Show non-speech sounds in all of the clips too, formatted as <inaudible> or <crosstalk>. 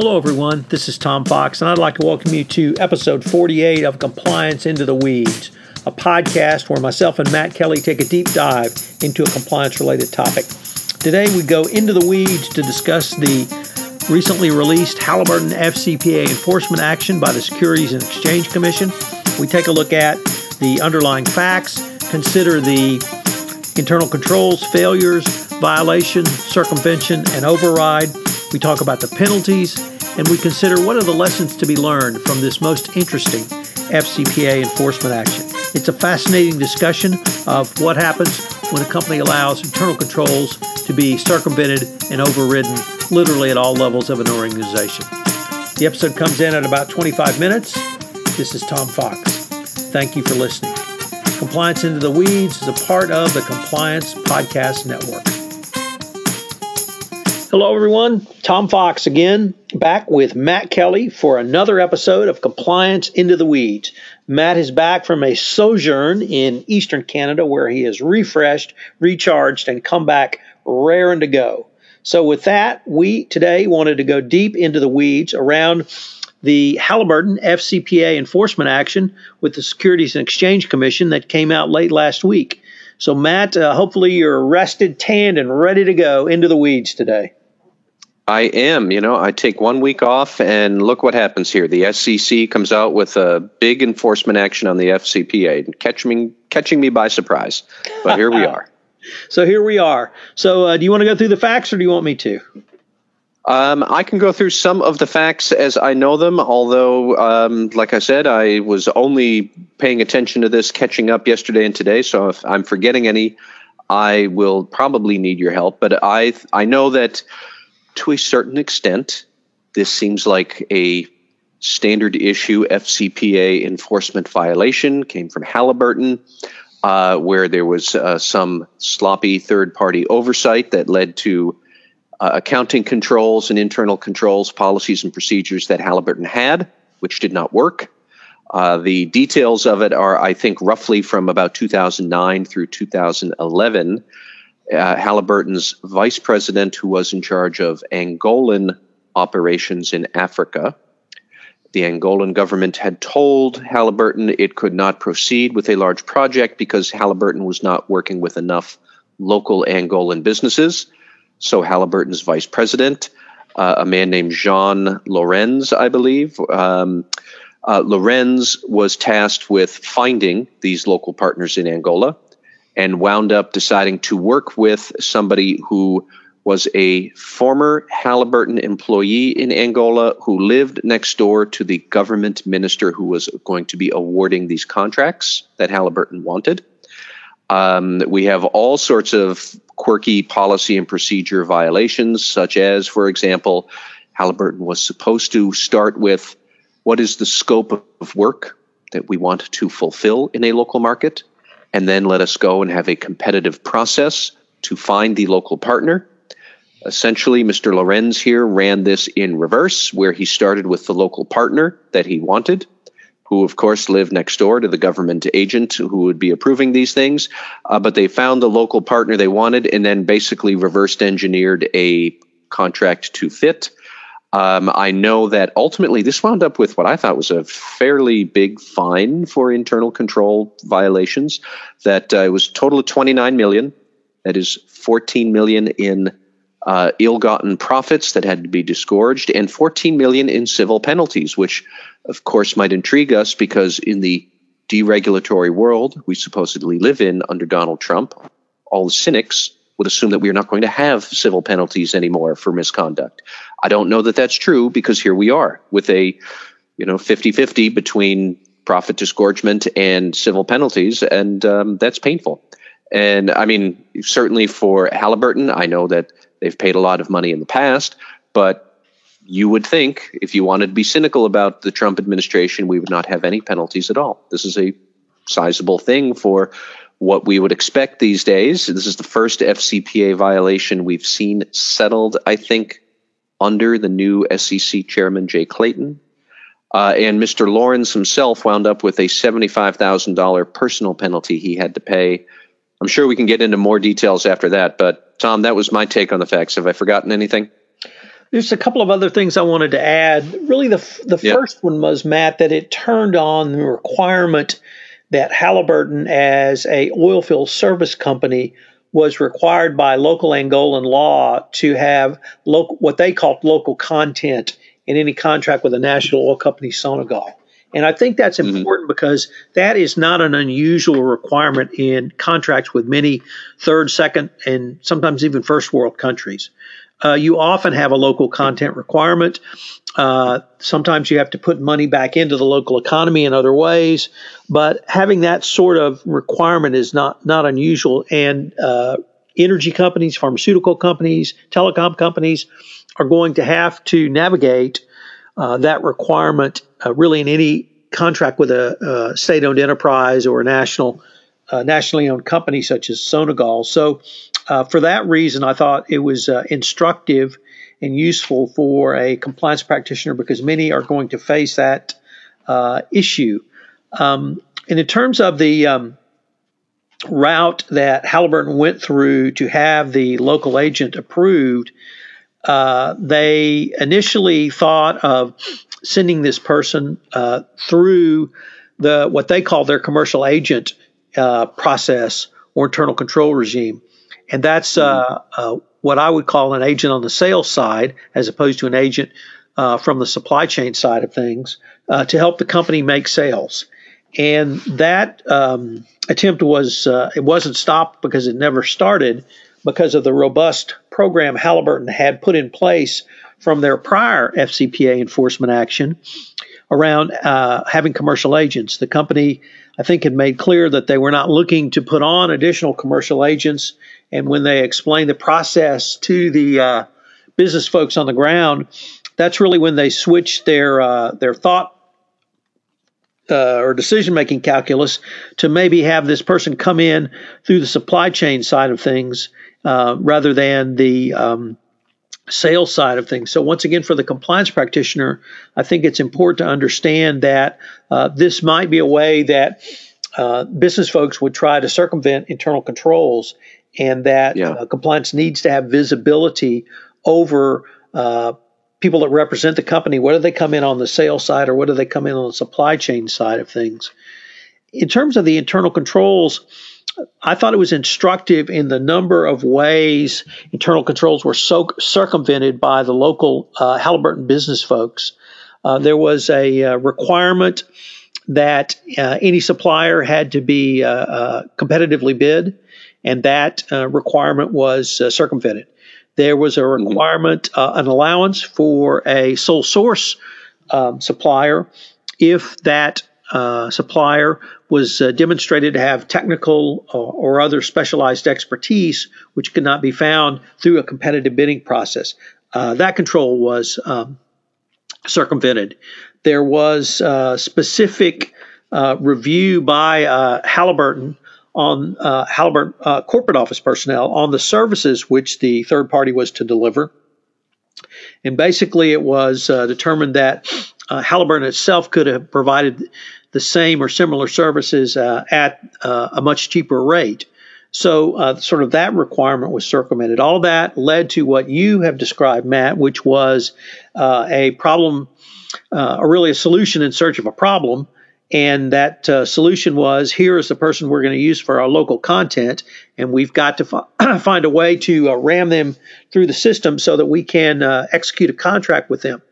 Hello, everyone. This is Tom Fox, and I'd like to welcome you to episode 48 of Compliance Into the Weeds, a podcast where myself and Matt Kelly take a deep dive into a compliance related topic. Today, we go into the weeds to discuss the recently released Halliburton FCPA enforcement action by the Securities and Exchange Commission. We take a look at the underlying facts, consider the internal controls, failures, violation, circumvention, and override. We talk about the penalties, and we consider what are the lessons to be learned from this most interesting FCPA enforcement action. It's a fascinating discussion of what happens when a company allows internal controls to be circumvented and overridden literally at all levels of an organization. The episode comes in at about 25 minutes. This is Tom Fox. Thank you for listening. Compliance Into the Weeds is a part of the Compliance Podcast Network. Hello, everyone. Tom Fox again, back with Matt Kelly for another episode of Compliance Into the Weeds. Matt is back from a sojourn in Eastern Canada where he is refreshed, recharged, and come back raring to go. So, with that, we today wanted to go deep into the weeds around the Halliburton FCPA enforcement action with the Securities and Exchange Commission that came out late last week. So, Matt, uh, hopefully you're rested, tanned, and ready to go into the weeds today. I am. You know, I take one week off, and look what happens here. The SEC comes out with a big enforcement action on the FCPA, catching me, catching me by surprise. But here we <laughs> are. so here we are. So, uh, do you want to go through the facts, or do you want me to? Um, I can go through some of the facts as I know them, although, um, like I said, I was only paying attention to this, catching up yesterday and today. So if I'm forgetting any, I will probably need your help. But I I know that to a certain extent, this seems like a standard issue FCPA enforcement violation, came from Halliburton, uh, where there was uh, some sloppy third party oversight that led to uh, accounting controls and internal controls, policies, and procedures that Halliburton had, which did not work. Uh, the details of it are, I think, roughly from about 2009 through 2011 uh, Halliburton's vice president, who was in charge of Angolan operations in Africa. The Angolan government had told Halliburton it could not proceed with a large project because Halliburton was not working with enough local Angolan businesses. So Halliburton's vice president, uh, a man named Jean Lorenz, I believe, um, uh, Lorenz was tasked with finding these local partners in Angola and wound up deciding to work with somebody who was a former Halliburton employee in Angola who lived next door to the government minister who was going to be awarding these contracts that Halliburton wanted. Um, we have all sorts of quirky policy and procedure violations, such as, for example, Halliburton was supposed to start with what is the scope of work that we want to fulfill in a local market and then let us go and have a competitive process to find the local partner. Essentially, Mr. Lorenz here ran this in reverse, where he started with the local partner that he wanted, who, of course, lived next door to the government agent who would be approving these things. Uh, but they found the local partner they wanted and then basically reversed engineered a contract to fit. Um, I know that ultimately this wound up with what I thought was a fairly big fine for internal control violations. That uh, it was total of 29 million. That is 14 million in uh, ill-gotten profits that had to be disgorged, and 14 million in civil penalties, which, of course, might intrigue us because in the deregulatory world we supposedly live in under Donald Trump, all the cynics would assume that we are not going to have civil penalties anymore for misconduct. I don't know that that's true because here we are with a, you know, 50-50 between profit disgorgement and civil penalties, and um, that's painful. And I mean, certainly for Halliburton, I know that they've paid a lot of money in the past, but you would think if you wanted to be cynical about the Trump administration, we would not have any penalties at all. This is a sizable thing for what we would expect these days. This is the first FCPA violation we've seen settled, I think, under the new SEC chairman, Jay Clayton. Uh, and Mr. Lorenz himself wound up with a $75,000 personal penalty he had to pay. I'm sure we can get into more details after that, but Tom, that was my take on the facts. Have I forgotten anything? There's a couple of other things I wanted to add. Really, the the yeah. first one was Matt that it turned on the requirement that Halliburton, as a oilfield service company, was required by local Angolan law to have local, what they called local content in any contract with a national oil company, Sonangol. And I think that's mm-hmm. important mm-hmm. because that is not an unusual requirement in contracts with many third, second, and sometimes even first world countries. Uh, you often have a local content requirement. Uh, sometimes you have to put money back into the local economy in other ways, but having that sort of requirement is not not unusual. And uh, energy companies, pharmaceutical companies, telecom companies are going to have to navigate that requirement uh, really in any contract with a, a state-owned enterprise or a national uh, nationally owned company such as Sonangol. So, uh, for that reason, I thought it was uh, instructive and useful for a compliance practitioner because many are going to face that uh, issue. Um, and in terms of the um, route that Halliburton went through to have the local agent approved, uh, they initially thought of sending this person uh, through the what they call their commercial agent uh, process or internal control regime, and that's uh, uh, what I would call an agent on the sales side as opposed to an agent from the supply chain side of things to help the company make sales. And that um, attempt was it wasn't stopped because it never started because of the robust program Halliburton had put in place from their prior FCPA enforcement action around uh, having commercial agents. The company, I think, had made clear that they were not looking to put on additional commercial agents. And when they explained the process to the uh, business folks on the ground, that's really when they switched their uh, their thought uh, or decision making calculus to maybe have this person come in through the supply chain side of things uh, rather than the um, sales side of things. So, once again, for the compliance practitioner, I think it's important to understand that uh, this might be a way that uh, business folks would try to circumvent internal controls, and that yeah. uh, compliance needs to have visibility over uh, people that represent the company. Whether they come in on the sales side or whether they come in on the supply chain side of things. In terms of the internal controls, I thought it was instructive in the number of ways internal controls were so circumvented by the local uh, Halliburton business folks. Uh, there was a uh, requirement that uh, any supplier had to be uh, uh, competitively bid, and that requirement was circumvented. There was a requirement, an allowance for a sole source um, supplier if that uh, supplier was uh, demonstrated to have technical or, or, other specialized expertise which could not be found through a competitive bidding process. Uh, that control was um, circumvented. There was uh, specific uh, review by uh, Halliburton on Halliburton corporate office personnel on the services which the third party was to deliver. And basically, it was determined that Halliburton itself could have provided the same or similar services uh, at uh, a much cheaper rate. So, uh, sort of that requirement was circumvented. All that led to what you have described, Matt, which was uh, a problem, uh, or really a solution in search of a problem. And that uh, solution was here is the person we're going to use for our local content, and we've got to fi- <clears throat> find a way to ram them through the system so that we can execute a contract with them.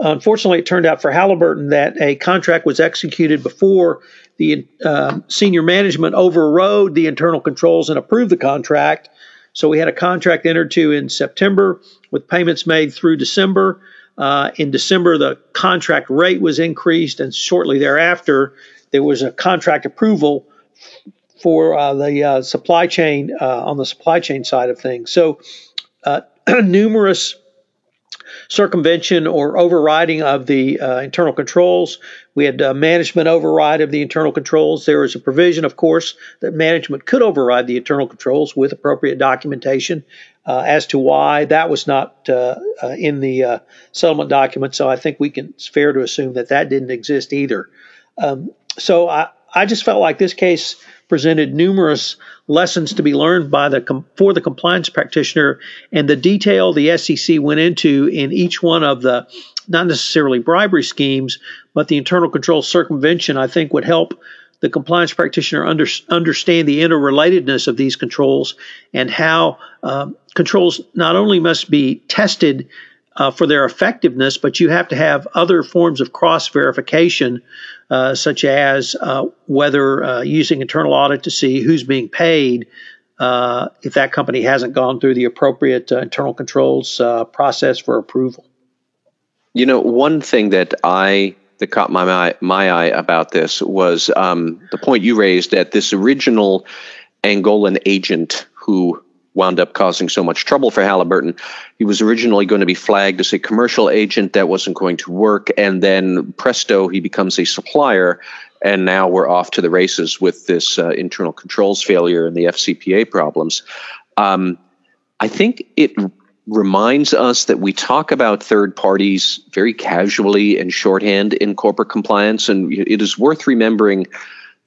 Unfortunately, it turned out for Halliburton that a contract was executed before the uh, senior management overrode the internal controls and approved the contract. So we had a contract entered to in September with payments made through December. Uh, in December, the contract rate was increased, and shortly thereafter, there was a contract approval for uh, the uh, supply chain uh, on the supply chain side of things. So uh, <clears throat> numerous circumvention or overriding of the uh, internal controls. We had uh, management override of the internal controls. There was a provision, of course, that management could override the internal controls with appropriate documentation uh, as to why that was not uh, uh, in the settlement document. So I think we can. It's fair to assume that that didn't exist either. Um, so I, I just felt like this case presented numerous lessons to be learned by the for the compliance practitioner, and the detail the SEC went into in each one of the not necessarily bribery schemes, but the internal control circumvention, I think would help the compliance practitioner under, understand the interrelatedness of these controls and how um, controls not only must be tested uh, for their effectiveness, but you have to have other forms of cross verification, uh, such as uh, whether uh, using internal audit to see who's being paid. Uh, if that company hasn't gone through the appropriate uh, internal controls process for approval. You know, one thing that I that caught my my, my eye about this was um, the point you raised that this original Angolan agent who wound up causing so much trouble for Halliburton. He was originally going to be flagged as a commercial agent that wasn't going to work, and then presto, he becomes a supplier. And now we're off to the races with this uh, internal controls failure and the FCPA problems. Um, I think it reminds us that we talk about third parties very casually and shorthand in corporate compliance, and it is worth remembering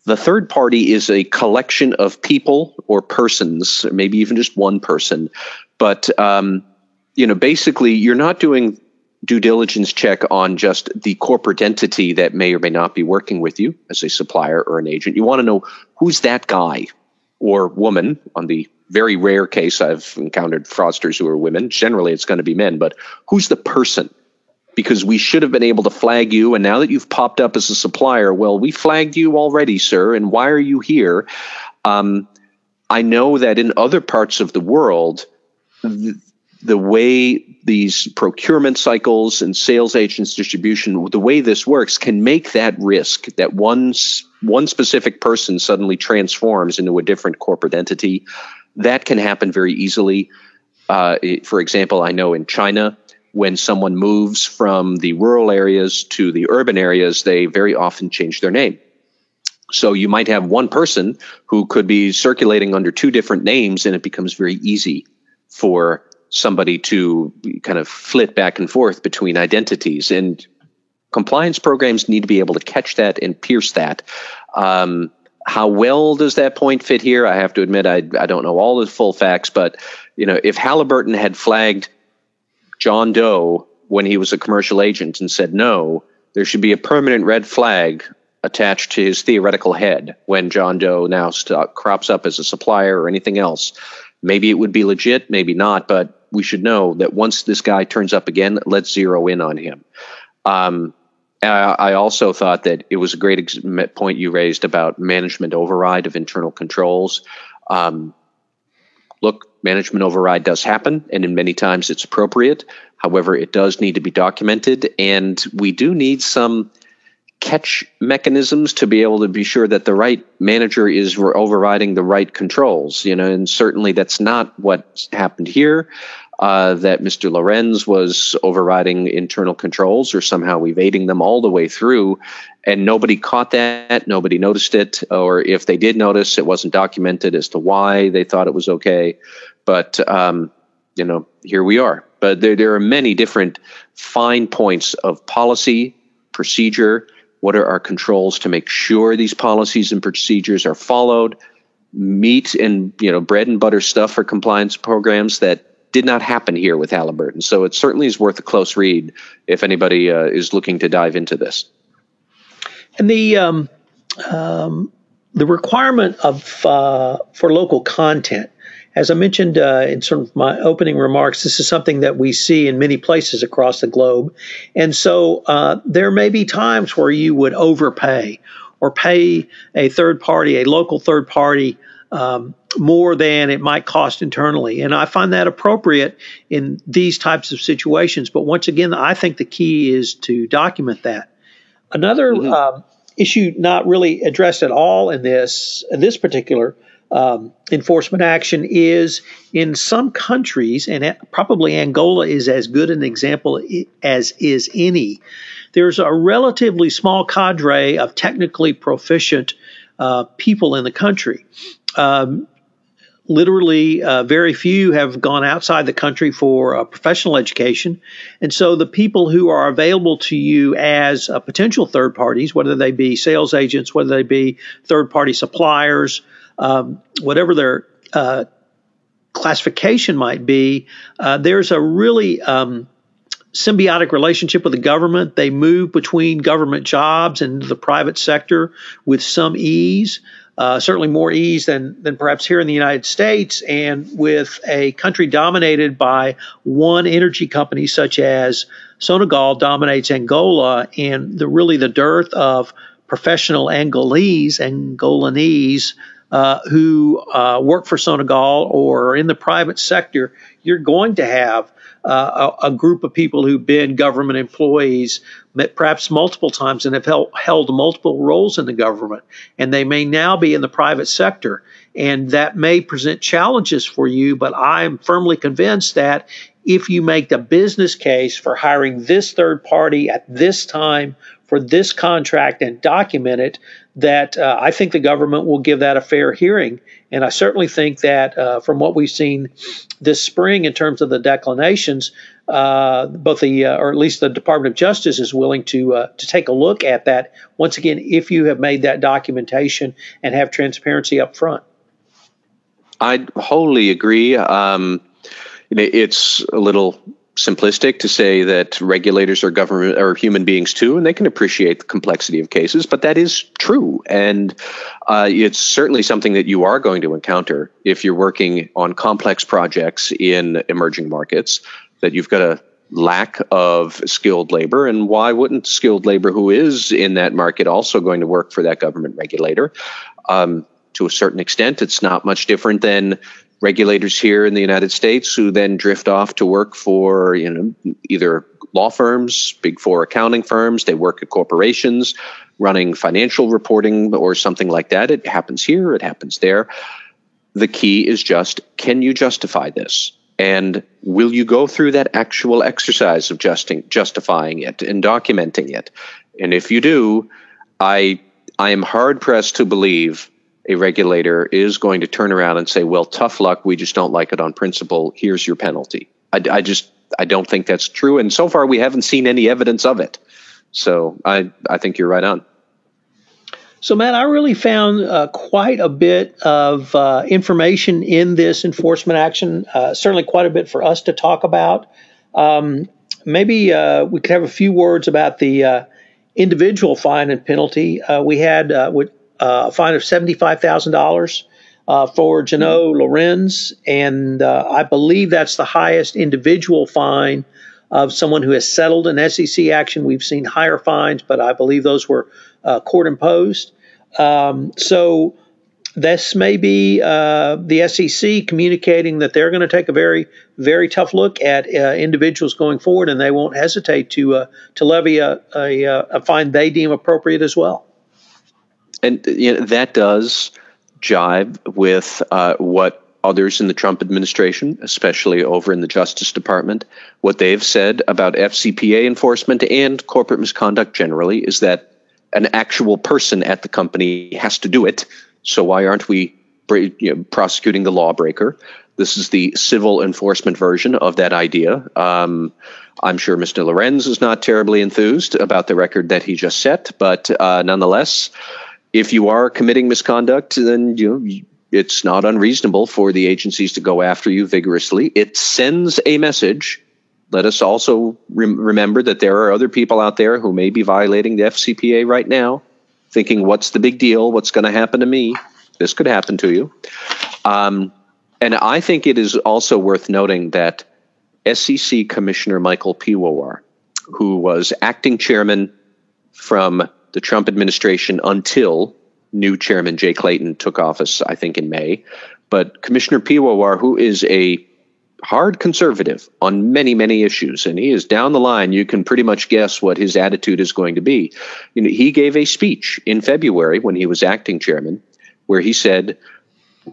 the third party is a collection of people or persons, or maybe even just one person. But um, you know, basically, you're not doing due diligence check on just the corporate entity that may or may not be working with you as a supplier or an agent. You want to know who's that guy or woman. On the very rare case I've encountered fraudsters who are women. Generally, it's going to be men. But who's the person? Because we should have been able to flag you. And now that you've popped up as a supplier, well, we flagged you already, sir. And why are you here? Um, I know that in other parts of the world, the, the way these procurement cycles and sales agents distribution, the way this works, can make that risk that one one specific person suddenly transforms into a different corporate entity. That can happen very easily. Uh, for example, I know in China, when someone moves from the rural areas to the urban areas, they very often change their name. So you might have one person who could be circulating under two different names, and it becomes very easy for somebody to kind of flit back and forth between identities. And compliance programs need to be able to catch that and pierce that. Um, how well does that point fit here? I have to admit, I, I don't know all the full facts, but you know, if Halliburton had flagged John Doe when he was a commercial agent and said no, there should be a permanent red flag attached to his theoretical head when John Doe now st- crops up as a supplier or anything else. Maybe it would be legit, maybe not, but we should know that once this guy turns up again, let's zero in on him. Um, I also thought that it was a great ex- point you raised about management override of internal controls. Um, look, management override does happen, and in many times it's appropriate. However, it does need to be documented, and we do need some catch mechanisms to be able to be sure that the right manager is overriding the right controls. You know, and certainly that's not what happened here. Uh, that Mr. Lorenz was overriding internal controls or somehow evading them all the way through, and nobody caught that, nobody noticed it, or if they did notice, it wasn't documented as to why they thought it was okay. But um, you know, here we are. But there, there are many different fine points of policy, procedure. What are our controls to make sure these policies and procedures are followed? Meat and you know bread and butter stuff for compliance programs that did not happen here with Halliburton. So it certainly is worth a close read if anybody uh, is looking to dive into this. And the um, um, the requirement of uh, for local content as I mentioned uh, in sort of my opening remarks, this is something that we see in many places across the globe. And so uh, there may be times where you would overpay or pay a third party, a local third party, um, more than it might cost internally. And I find that appropriate in these types of situations. But once again, I think the key is to document that. Another mm-hmm. um, issue not really addressed at all in this, in this particular um, enforcement action is in some countries, and probably Angola is as good an example as is any. There's a relatively small cadre of technically proficient uh, people in the country. Um, literally, uh, very few have gone outside the country for professional education. And so the people who are available to you as uh, potential third parties, whether they be sales agents, whether they be third party suppliers, um, whatever their uh, classification might be, uh, there's a really um, symbiotic relationship with the government. They move between government jobs and the private sector with some ease. Uh, certainly more ease than than perhaps here in the United States, and with a country dominated by one energy company such as Sonangol dominates Angola, and the really the dearth of professional Angolese, Angolanese uh, who uh, work for Sonangol or in the private sector, you're going to have uh, a, a, group of people who've been government employees perhaps multiple times and have held, held multiple roles in the government. And they may now be in the private sector. And that may present challenges for you, but I'm firmly convinced that if you make the business case for hiring this third party at this time for this contract and document it, that uh, I think the government will give that a fair hearing. And I certainly think that uh, from what we've seen this spring in terms of the declinations, uh, both the uh, or at least the Department of Justice is willing to uh, to take a look at that once again if you have made that documentation and have transparency up front. I wholly agree. Um, it's a little simplistic to say that regulators are government or human beings too, and they can appreciate the complexity of cases. But that is true, and uh, it's certainly something that you are going to encounter if you're working on complex projects in emerging markets. That you've got a lack of skilled labor, and why wouldn't skilled labor who is in that market also going to work for that government regulator? Um, to a certain extent, it's not much different than regulators here in the United States who then drift off to work for you know either law firms, big four accounting firms. They work at corporations, running financial reporting or something like that. It happens here. It happens there. The key is just can you justify this? And will you go through that actual exercise of justing, justifying it and documenting it? And if you do, I I am hard pressed to believe a regulator is going to turn around and say, well, tough luck. We just don't like it on principle. Here's your penalty. I, I just, I don't think that's true. And so far, we haven't seen any evidence of it. So I, I think you're right on. So, Matt, I really found uh, quite a bit of uh, information in this enforcement action. Uh, certainly, quite a bit for us to talk about. Um, maybe uh, we could have a few words about the uh, individual fine and penalty. Uh, we had uh, a fine of $75,000 uh, for Jeannot Lorenz, and uh, I believe that's the highest individual fine of someone who has settled an SEC action. We've seen higher fines, but I believe those were uh, court imposed. Um, so this may be uh, the SEC communicating that they're going to take a very, very tough look at uh, individuals going forward, and they won't hesitate to uh, to levy a, a, a fine they deem appropriate as well and you know, that does jive with uh, what others in the Trump administration, especially over in the Justice Department, what they've said about FCPA enforcement and corporate misconduct generally is that an actual person at the company has to do it. So why aren't we you know, prosecuting the lawbreaker? This is the civil enforcement version of that idea. Um, I'm sure Mr. Lorenz is not terribly enthused about the record that he just set, but uh, nonetheless, if you are committing misconduct, then you know it's not unreasonable for the agencies to go after you vigorously. It sends a message. Let us also remember that there are other people out there who may be violating the FCPA right now, thinking, "What's the big deal? What's going to happen to me? This could happen to you." Um, and I think it is also worth noting that SEC Commissioner Michael Piwowar, who was acting chairman from the Trump administration until new chairman Jay Clayton took office, I think, in May. But Commissioner Piwowar, who is a hard conservative on many, many issues, and he is down the line. You can pretty much guess what his attitude is going to be. You know, he gave a speech in February when he was acting chairman, where he said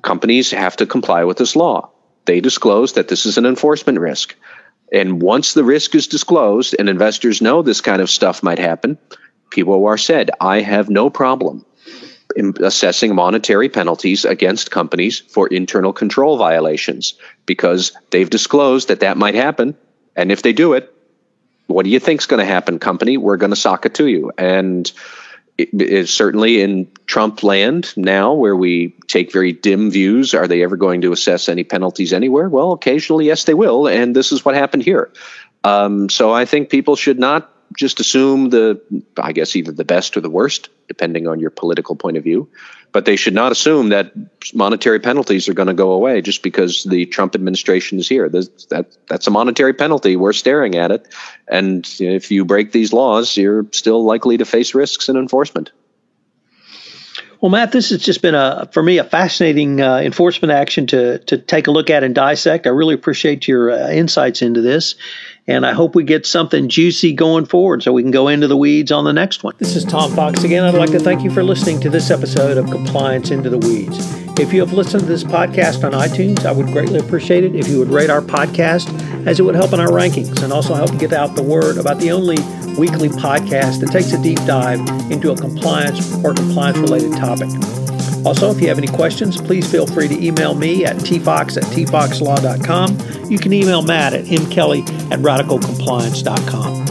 companies have to comply with this law. They disclose that this is an enforcement risk. And once the risk is disclosed and investors know this kind of stuff might happen, Piwowar said, I have no problem assessing monetary penalties against companies for internal control violations because they've disclosed that that might happen. And if they do it, what do you think's going to happen, company? We're going to sock it to you. And it certainly in Trump land now, where we take very dim views. Are they ever going to assess any penalties anywhere? Well, occasionally, yes, they will. And this is what happened here. Um, so I think people should not just assume the, I guess, either the best or the worst, depending on your political point of view. But they should not assume that monetary penalties are going to go away just because the Trump administration is here. that, that's a monetary penalty. We're staring at it. And if you break these laws, you're still likely to face risks in enforcement. Well, Matt, this has just been a for me a fascinating uh, enforcement action to to take a look at and dissect. I really appreciate your uh, insights into this, and I hope we get something juicy going forward so we can go into the weeds on the next one. This is Tom Fox again. I'd like to thank you for listening to this episode of Compliance Into the Weeds. If you have listened to this podcast on iTunes, I would greatly appreciate it if you would rate our podcast, as it would help in our rankings and also help get out the word about the only weekly podcast that takes a deep dive into a compliance or compliance related topic. Also, if you have any questions, please feel free to email me at tfox at tfoxlaw.com. You can email Matt at mkelly at radicalcompliance.com.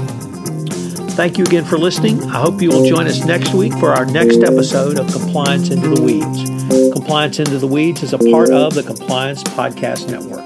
Thank you again for listening. I hope you will join us next week for our next episode of Compliance Into the Weeds. Compliance Into the Weeds is a part of the Compliance Podcast Network.